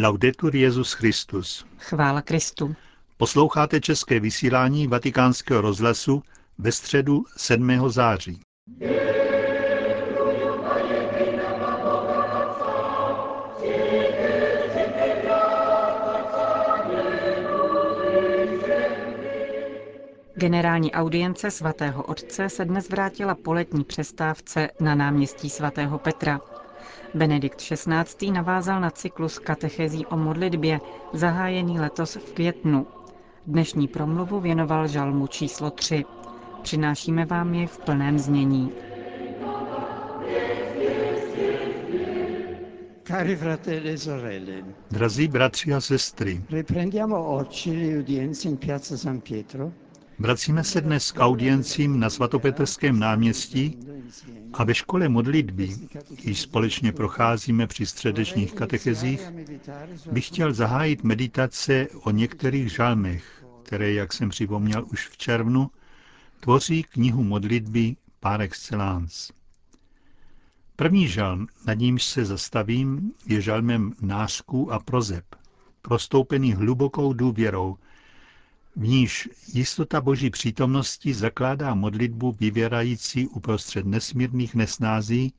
Laudetur Jezus Christus. Chvála Kristu. Posloucháte české vysílání Vatikánského rozhlasu ve středu 7. září. Generální audience svatého otce se dnes vrátila po letní přestávce na náměstí svatého Petra. Benedikt XVI. navázal na cyklus katechezí o modlitbě, zahájený letos v květnu. Dnešní promluvu věnoval žalmu číslo 3. Přinášíme vám je v plném znění. Cari fratelli e sorelle, Drazí bratři a sestry, riprendiamo oggi le udienze in piazza San Pietro vracíme se dnes k audiencím na svatopetrském náměstí a ve škole modlitby, již společně procházíme při středečních katechezích, bych chtěl zahájit meditace o některých žalmech, které, jak jsem připomněl už v červnu, tvoří knihu modlitby par excellence. První žalm, nad nímž se zastavím, je žalmem nářků a prozeb, prostoupený hlubokou důvěrou, v níž jistota boží přítomnosti zakládá modlitbu vyvěrající uprostřed nesmírných nesnází,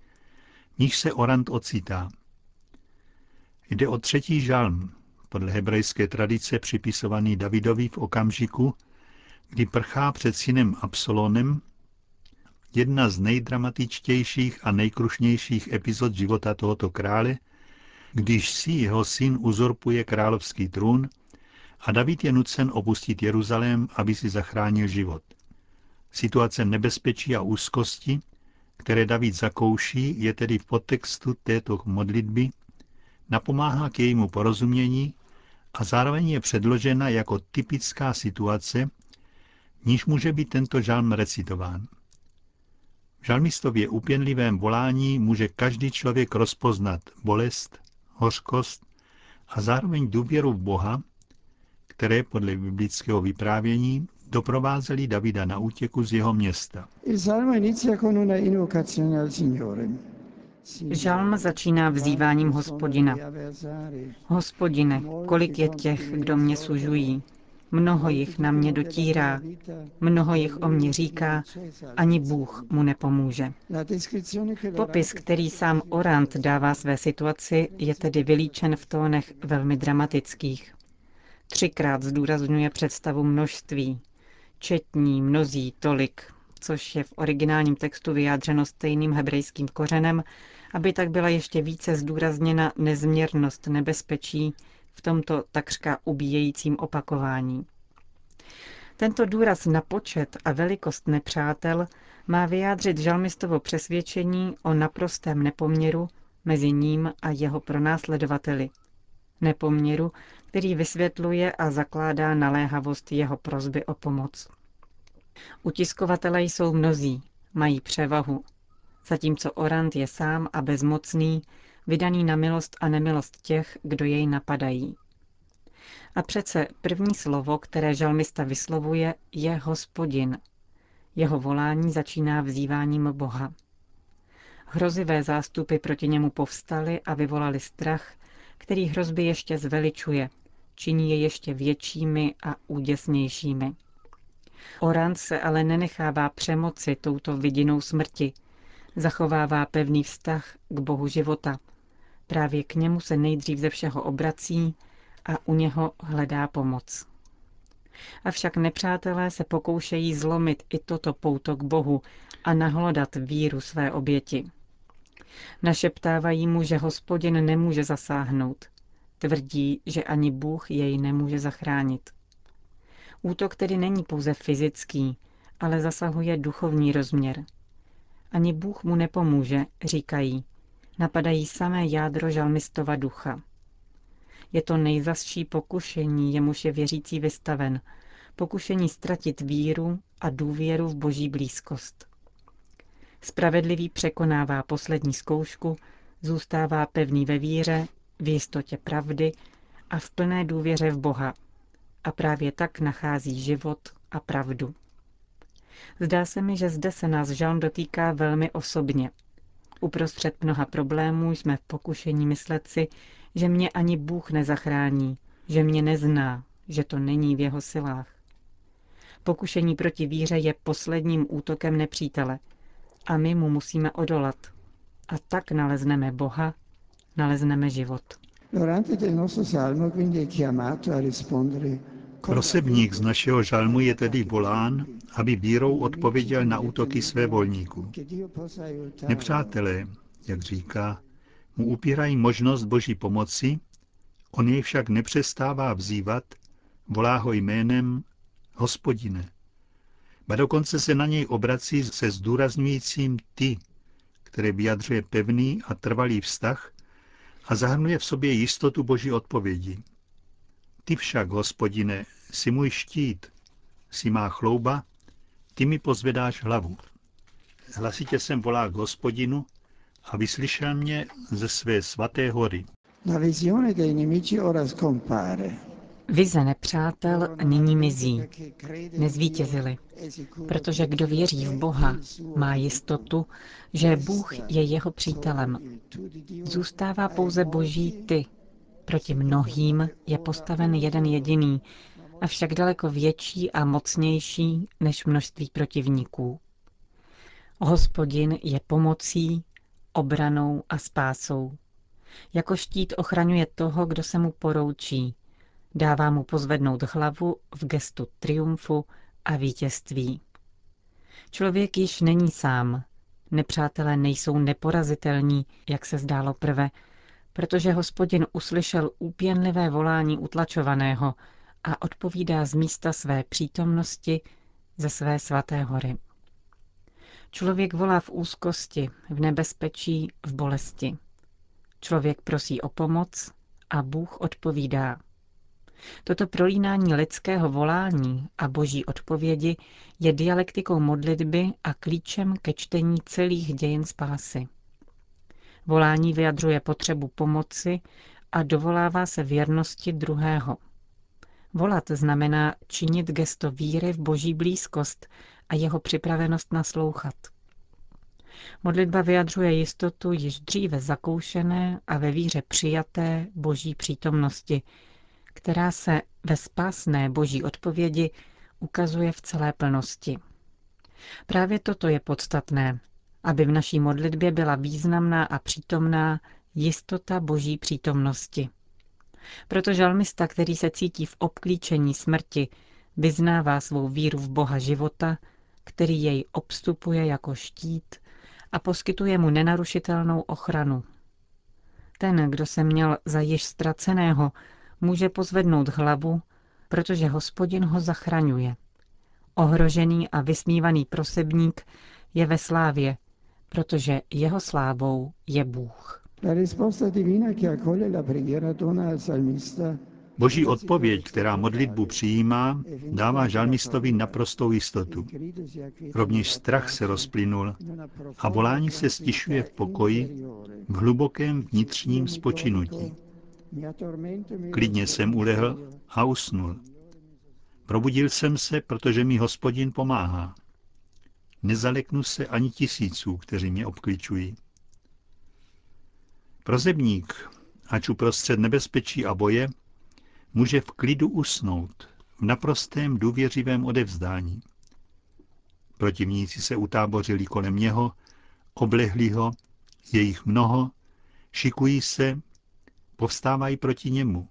níž se Orant ocitá. Jde o třetí žalm, podle hebrejské tradice připisovaný Davidovi v okamžiku, kdy prchá před synem Absolonem, jedna z nejdramatičtějších a nejkrušnějších epizod života tohoto krále, když si jeho syn uzurpuje královský trůn a David je nucen opustit Jeruzalém, aby si zachránil život. Situace nebezpečí a úzkosti, které David zakouší, je tedy v podtextu této modlitby, napomáhá k jejímu porozumění a zároveň je předložena jako typická situace, níž může být tento žalm recitován. V žalmistově upěnlivém volání může každý člověk rozpoznat bolest, hořkost a zároveň důvěru v Boha, které podle biblického vyprávění doprovázely Davida na útěku z jeho města. Žalm začíná vzýváním hospodina. Hospodine, kolik je těch, kdo mě sužují. Mnoho jich na mě dotírá, mnoho jich o mě říká, ani Bůh mu nepomůže. Popis, který sám Orant dává své situaci, je tedy vylíčen v tónech velmi dramatických. Třikrát zdůrazňuje představu množství. Četní, mnozí, tolik, což je v originálním textu vyjádřeno stejným hebrejským kořenem, aby tak byla ještě více zdůrazněna nezměrnost nebezpečí v tomto takřka ubíjejícím opakování. Tento důraz na počet a velikost nepřátel má vyjádřit žalmistovo přesvědčení o naprostém nepoměru mezi ním a jeho pronásledovateli. Nepoměru, který vysvětluje a zakládá naléhavost jeho prozby o pomoc. Utiskovatelé jsou mnozí, mají převahu, zatímco Orant je sám a bezmocný, vydaný na milost a nemilost těch, kdo jej napadají. A přece první slovo, které žalmista vyslovuje, je hospodin. Jeho volání začíná vzýváním Boha. Hrozivé zástupy proti němu povstaly a vyvolali strach, který hrozby ještě zveličuje, činí je ještě většími a úděsnějšími. Orant se ale nenechává přemoci touto vidinou smrti. Zachovává pevný vztah k Bohu života. Právě k němu se nejdřív ze všeho obrací a u něho hledá pomoc. Avšak nepřátelé se pokoušejí zlomit i toto pouto k Bohu a nahlodat víru své oběti. Našeptávají mu, že hospodin nemůže zasáhnout. Tvrdí, že ani Bůh jej nemůže zachránit. Útok tedy není pouze fyzický, ale zasahuje duchovní rozměr. Ani Bůh mu nepomůže, říkají. Napadají samé jádro žalmistova ducha. Je to nejzasší pokušení, jemuž je věřící vystaven. Pokušení ztratit víru a důvěru v boží blízkost. Spravedlivý překonává poslední zkoušku, zůstává pevný ve víře, v jistotě pravdy a v plné důvěře v Boha. A právě tak nachází život a pravdu. Zdá se mi, že zde se nás žalm dotýká velmi osobně. Uprostřed mnoha problémů jsme v pokušení myslet si, že mě ani Bůh nezachrání, že mě nezná, že to není v jeho silách. Pokušení proti víře je posledním útokem nepřítele a my mu musíme odolat. A tak nalezneme Boha, nalezneme život. Prosebník z našeho žalmu je tedy volán, aby vírou odpověděl na útoky své volníků. Nepřátelé, jak říká, mu upírají možnost boží pomoci, on jej však nepřestává vzývat, volá ho jménem hospodine. Ba dokonce se na něj obrací se zdůrazňujícím ty, které vyjadřuje pevný a trvalý vztah a zahrnuje v sobě jistotu boží odpovědi. Ty však, hospodine, si můj štít, si má chlouba, ty mi pozvedáš hlavu. Hlasitě jsem volá k hospodinu a vyslyšel mě ze své svaté hory. La visione dei nemici ora scompare. Vize nepřátel nyní mizí. Nezvítězili. Protože kdo věří v Boha, má jistotu, že Bůh je jeho přítelem. Zůstává pouze boží ty. Proti mnohým je postaven jeden jediný, avšak daleko větší a mocnější než množství protivníků. Hospodin je pomocí, obranou a spásou. Jako štít ochraňuje toho, kdo se mu poroučí. Dává mu pozvednout hlavu v gestu triumfu a vítězství. Člověk již není sám. Nepřátelé nejsou neporazitelní, jak se zdálo prve, protože hospodin uslyšel úpěnlivé volání utlačovaného a odpovídá z místa své přítomnosti ze své svaté hory. Člověk volá v úzkosti, v nebezpečí, v bolesti. Člověk prosí o pomoc a Bůh odpovídá. Toto prolínání lidského volání a boží odpovědi je dialektikou modlitby a klíčem ke čtení celých dějin spásy. Volání vyjadřuje potřebu pomoci a dovolává se věrnosti druhého. Volat znamená činit gesto víry v boží blízkost a jeho připravenost naslouchat. Modlitba vyjadřuje jistotu již dříve zakoušené a ve víře přijaté boží přítomnosti, která se ve spásné boží odpovědi ukazuje v celé plnosti. Právě toto je podstatné, aby v naší modlitbě byla významná a přítomná jistota boží přítomnosti. Proto žalmista, který se cítí v obklíčení smrti, vyznává svou víru v Boha života, který jej obstupuje jako štít a poskytuje mu nenarušitelnou ochranu. Ten, kdo se měl za již ztraceného, může pozvednout hlavu, protože hospodin ho zachraňuje. Ohrožený a vysmívaný prosebník je ve slávě, protože jeho slávou je Bůh. Boží odpověď, která modlitbu přijímá, dává žalmistovi naprostou jistotu. Rovněž strach se rozplynul a volání se stišuje v pokoji, v hlubokém vnitřním spočinutí. Klidně jsem ulehl a usnul. Probudil jsem se, protože mi hospodin pomáhá. Nezaleknu se ani tisíců, kteří mě obklíčují. Prozebník, ač uprostřed nebezpečí a boje, může v klidu usnout, v naprostém důvěřivém odevzdání. Protivníci se utábořili kolem něho, oblehli ho, je jich mnoho, šikují se, povstávají proti němu,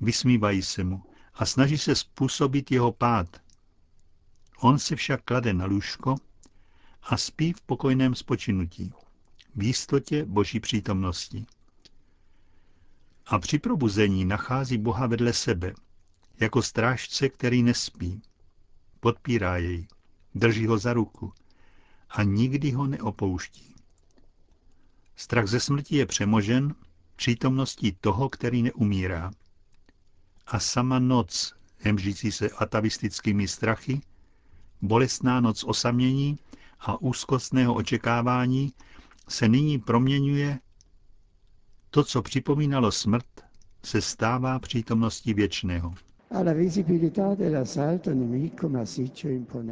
vysmívají se mu a snaží se způsobit jeho pád. On se však klade na lůžko a spí v pokojném spočinutí, v jistotě boží přítomnosti. A při probuzení nachází Boha vedle sebe, jako strážce, který nespí. Podpírá jej, drží ho za ruku a nikdy ho neopouští. Strach ze smrti je přemožen přítomností toho, který neumírá. A sama noc, hemžící se atavistickými strachy, bolestná noc osamění a úzkostného očekávání se nyní proměňuje to, co připomínalo smrt, se stává přítomností věčného.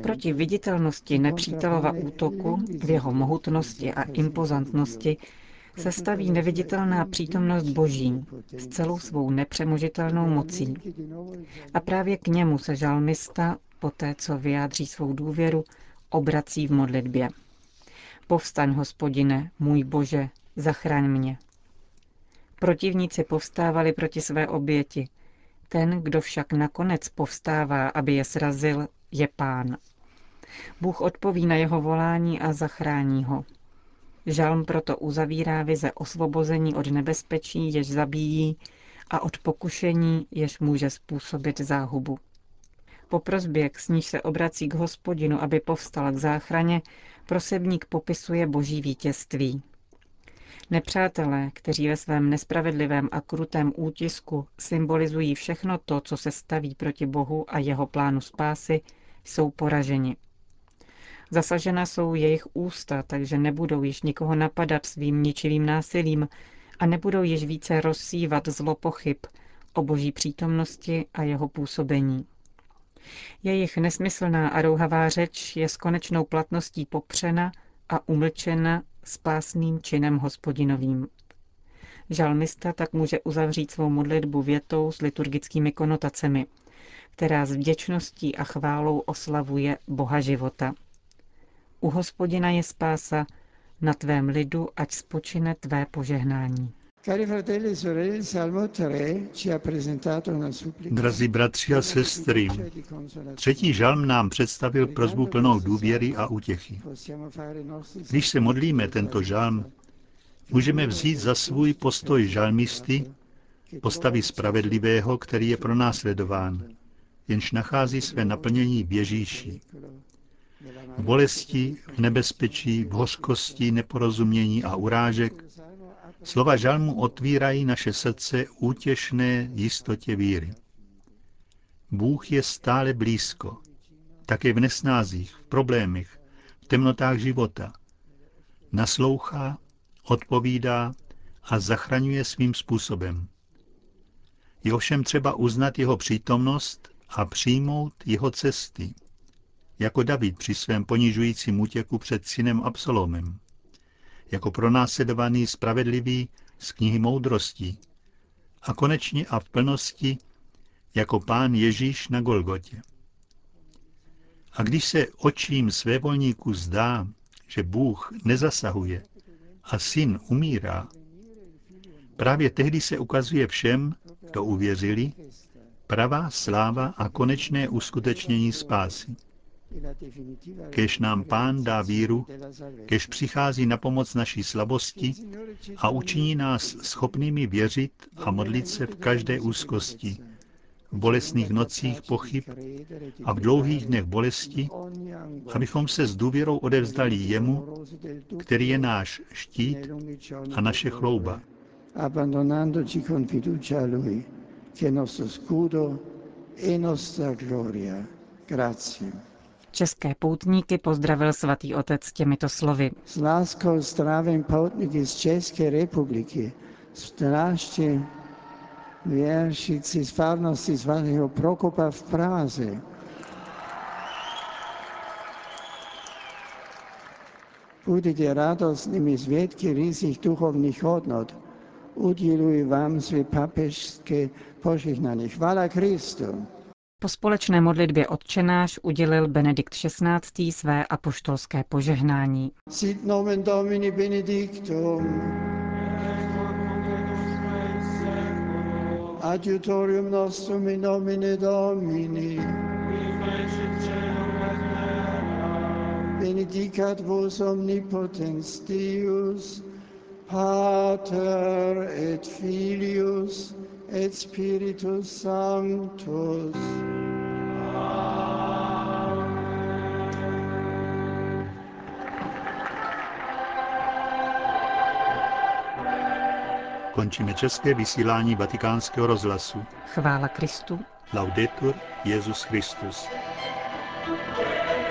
Proti viditelnosti nepřítelova útoku, v jeho mohutnosti a impozantnosti se staví neviditelná přítomnost Boží s celou svou nepřemožitelnou mocí. A právě k němu se žalmista, poté co vyjádří svou důvěru, obrací v modlitbě. Povstaň, hospodine, můj Bože, zachraň mě. Protivníci povstávali proti své oběti. Ten, kdo však nakonec povstává, aby je srazil, je pán. Bůh odpoví na jeho volání a zachrání ho. Žalm proto uzavírá vize osvobození od nebezpečí, jež zabíjí, a od pokušení, jež může způsobit záhubu. Po prozbě, s níž se obrací k hospodinu, aby povstal k záchraně, prosebník popisuje boží vítězství. Nepřátelé, kteří ve svém nespravedlivém a krutém útisku symbolizují všechno to, co se staví proti Bohu a jeho plánu spásy, jsou poraženi. Zasažena jsou jejich ústa, takže nebudou již nikoho napadat svým ničivým násilím a nebudou již více rozsívat zlo pochyb o boží přítomnosti a jeho působení. Jejich nesmyslná a rouhavá řeč je s konečnou platností popřena a umlčena spásným činem hospodinovým. Žalmista tak může uzavřít svou modlitbu větou s liturgickými konotacemi, která s vděčností a chválou oslavuje Boha života. U hospodina je spása, na tvém lidu, ať spočine tvé požehnání. Drazí bratři a sestry, třetí žalm nám představil prozbu plnou důvěry a útěchy. Když se modlíme tento žalm, můžeme vzít za svůj postoj žalmisty, postavy spravedlivého, který je pronásledován, jenž nachází své naplnění v Ježíši. V bolesti, v nebezpečí, v hořkosti, neporozumění a urážek Slova žalmu otvírají naše srdce útěšné jistotě víry. Bůh je stále blízko, také v nesnázích, v problémech, v temnotách života. Naslouchá, odpovídá a zachraňuje svým způsobem. Je ovšem třeba uznat jeho přítomnost a přijmout jeho cesty, jako David při svém ponižujícím útěku před synem Absalomem jako pronásledovaný spravedlivý z knihy moudrosti a konečně a v plnosti jako pán Ježíš na Golgotě. A když se očím svévolníků zdá, že Bůh nezasahuje a syn umírá, právě tehdy se ukazuje všem, kdo uvěřili, pravá sláva a konečné uskutečnění spásy. Kež nám Pán dá víru, kež přichází na pomoc naší slabosti a učiní nás schopnými věřit a modlit se v každé úzkosti, v bolestných nocích pochyb a v dlouhých dnech bolesti, abychom se s důvěrou odevzdali jemu, který je náš štít a naše chlouba. Abbandonandoci con fiducia a Lui, che è nostro scudo e nostra gloria. Grazie. České poutníky pozdravil svatý otec těmito slovy. S láskou zdravím poutníky z České republiky, zvláště věršíci z farnosti svatého Prokopa v Praze. Budete radostnými zvědky rýzích duchovních hodnot. Uděluji vám své papežské požehnání. Chvála Kristu. Po společné modlitbě odčenáš udělil Benedikt XVI. své apoštolské požehnání. Sit nomen Domini benedictum. Adiutorium nostrum in nomine Domini. Benedicat vos omnipotens Deus, Pater et Filius et Spiritus Sanctus. Končíme české vysílání vatikánského rozhlasu. Chvála Kristu. Laudetur Jezus Christus. thank you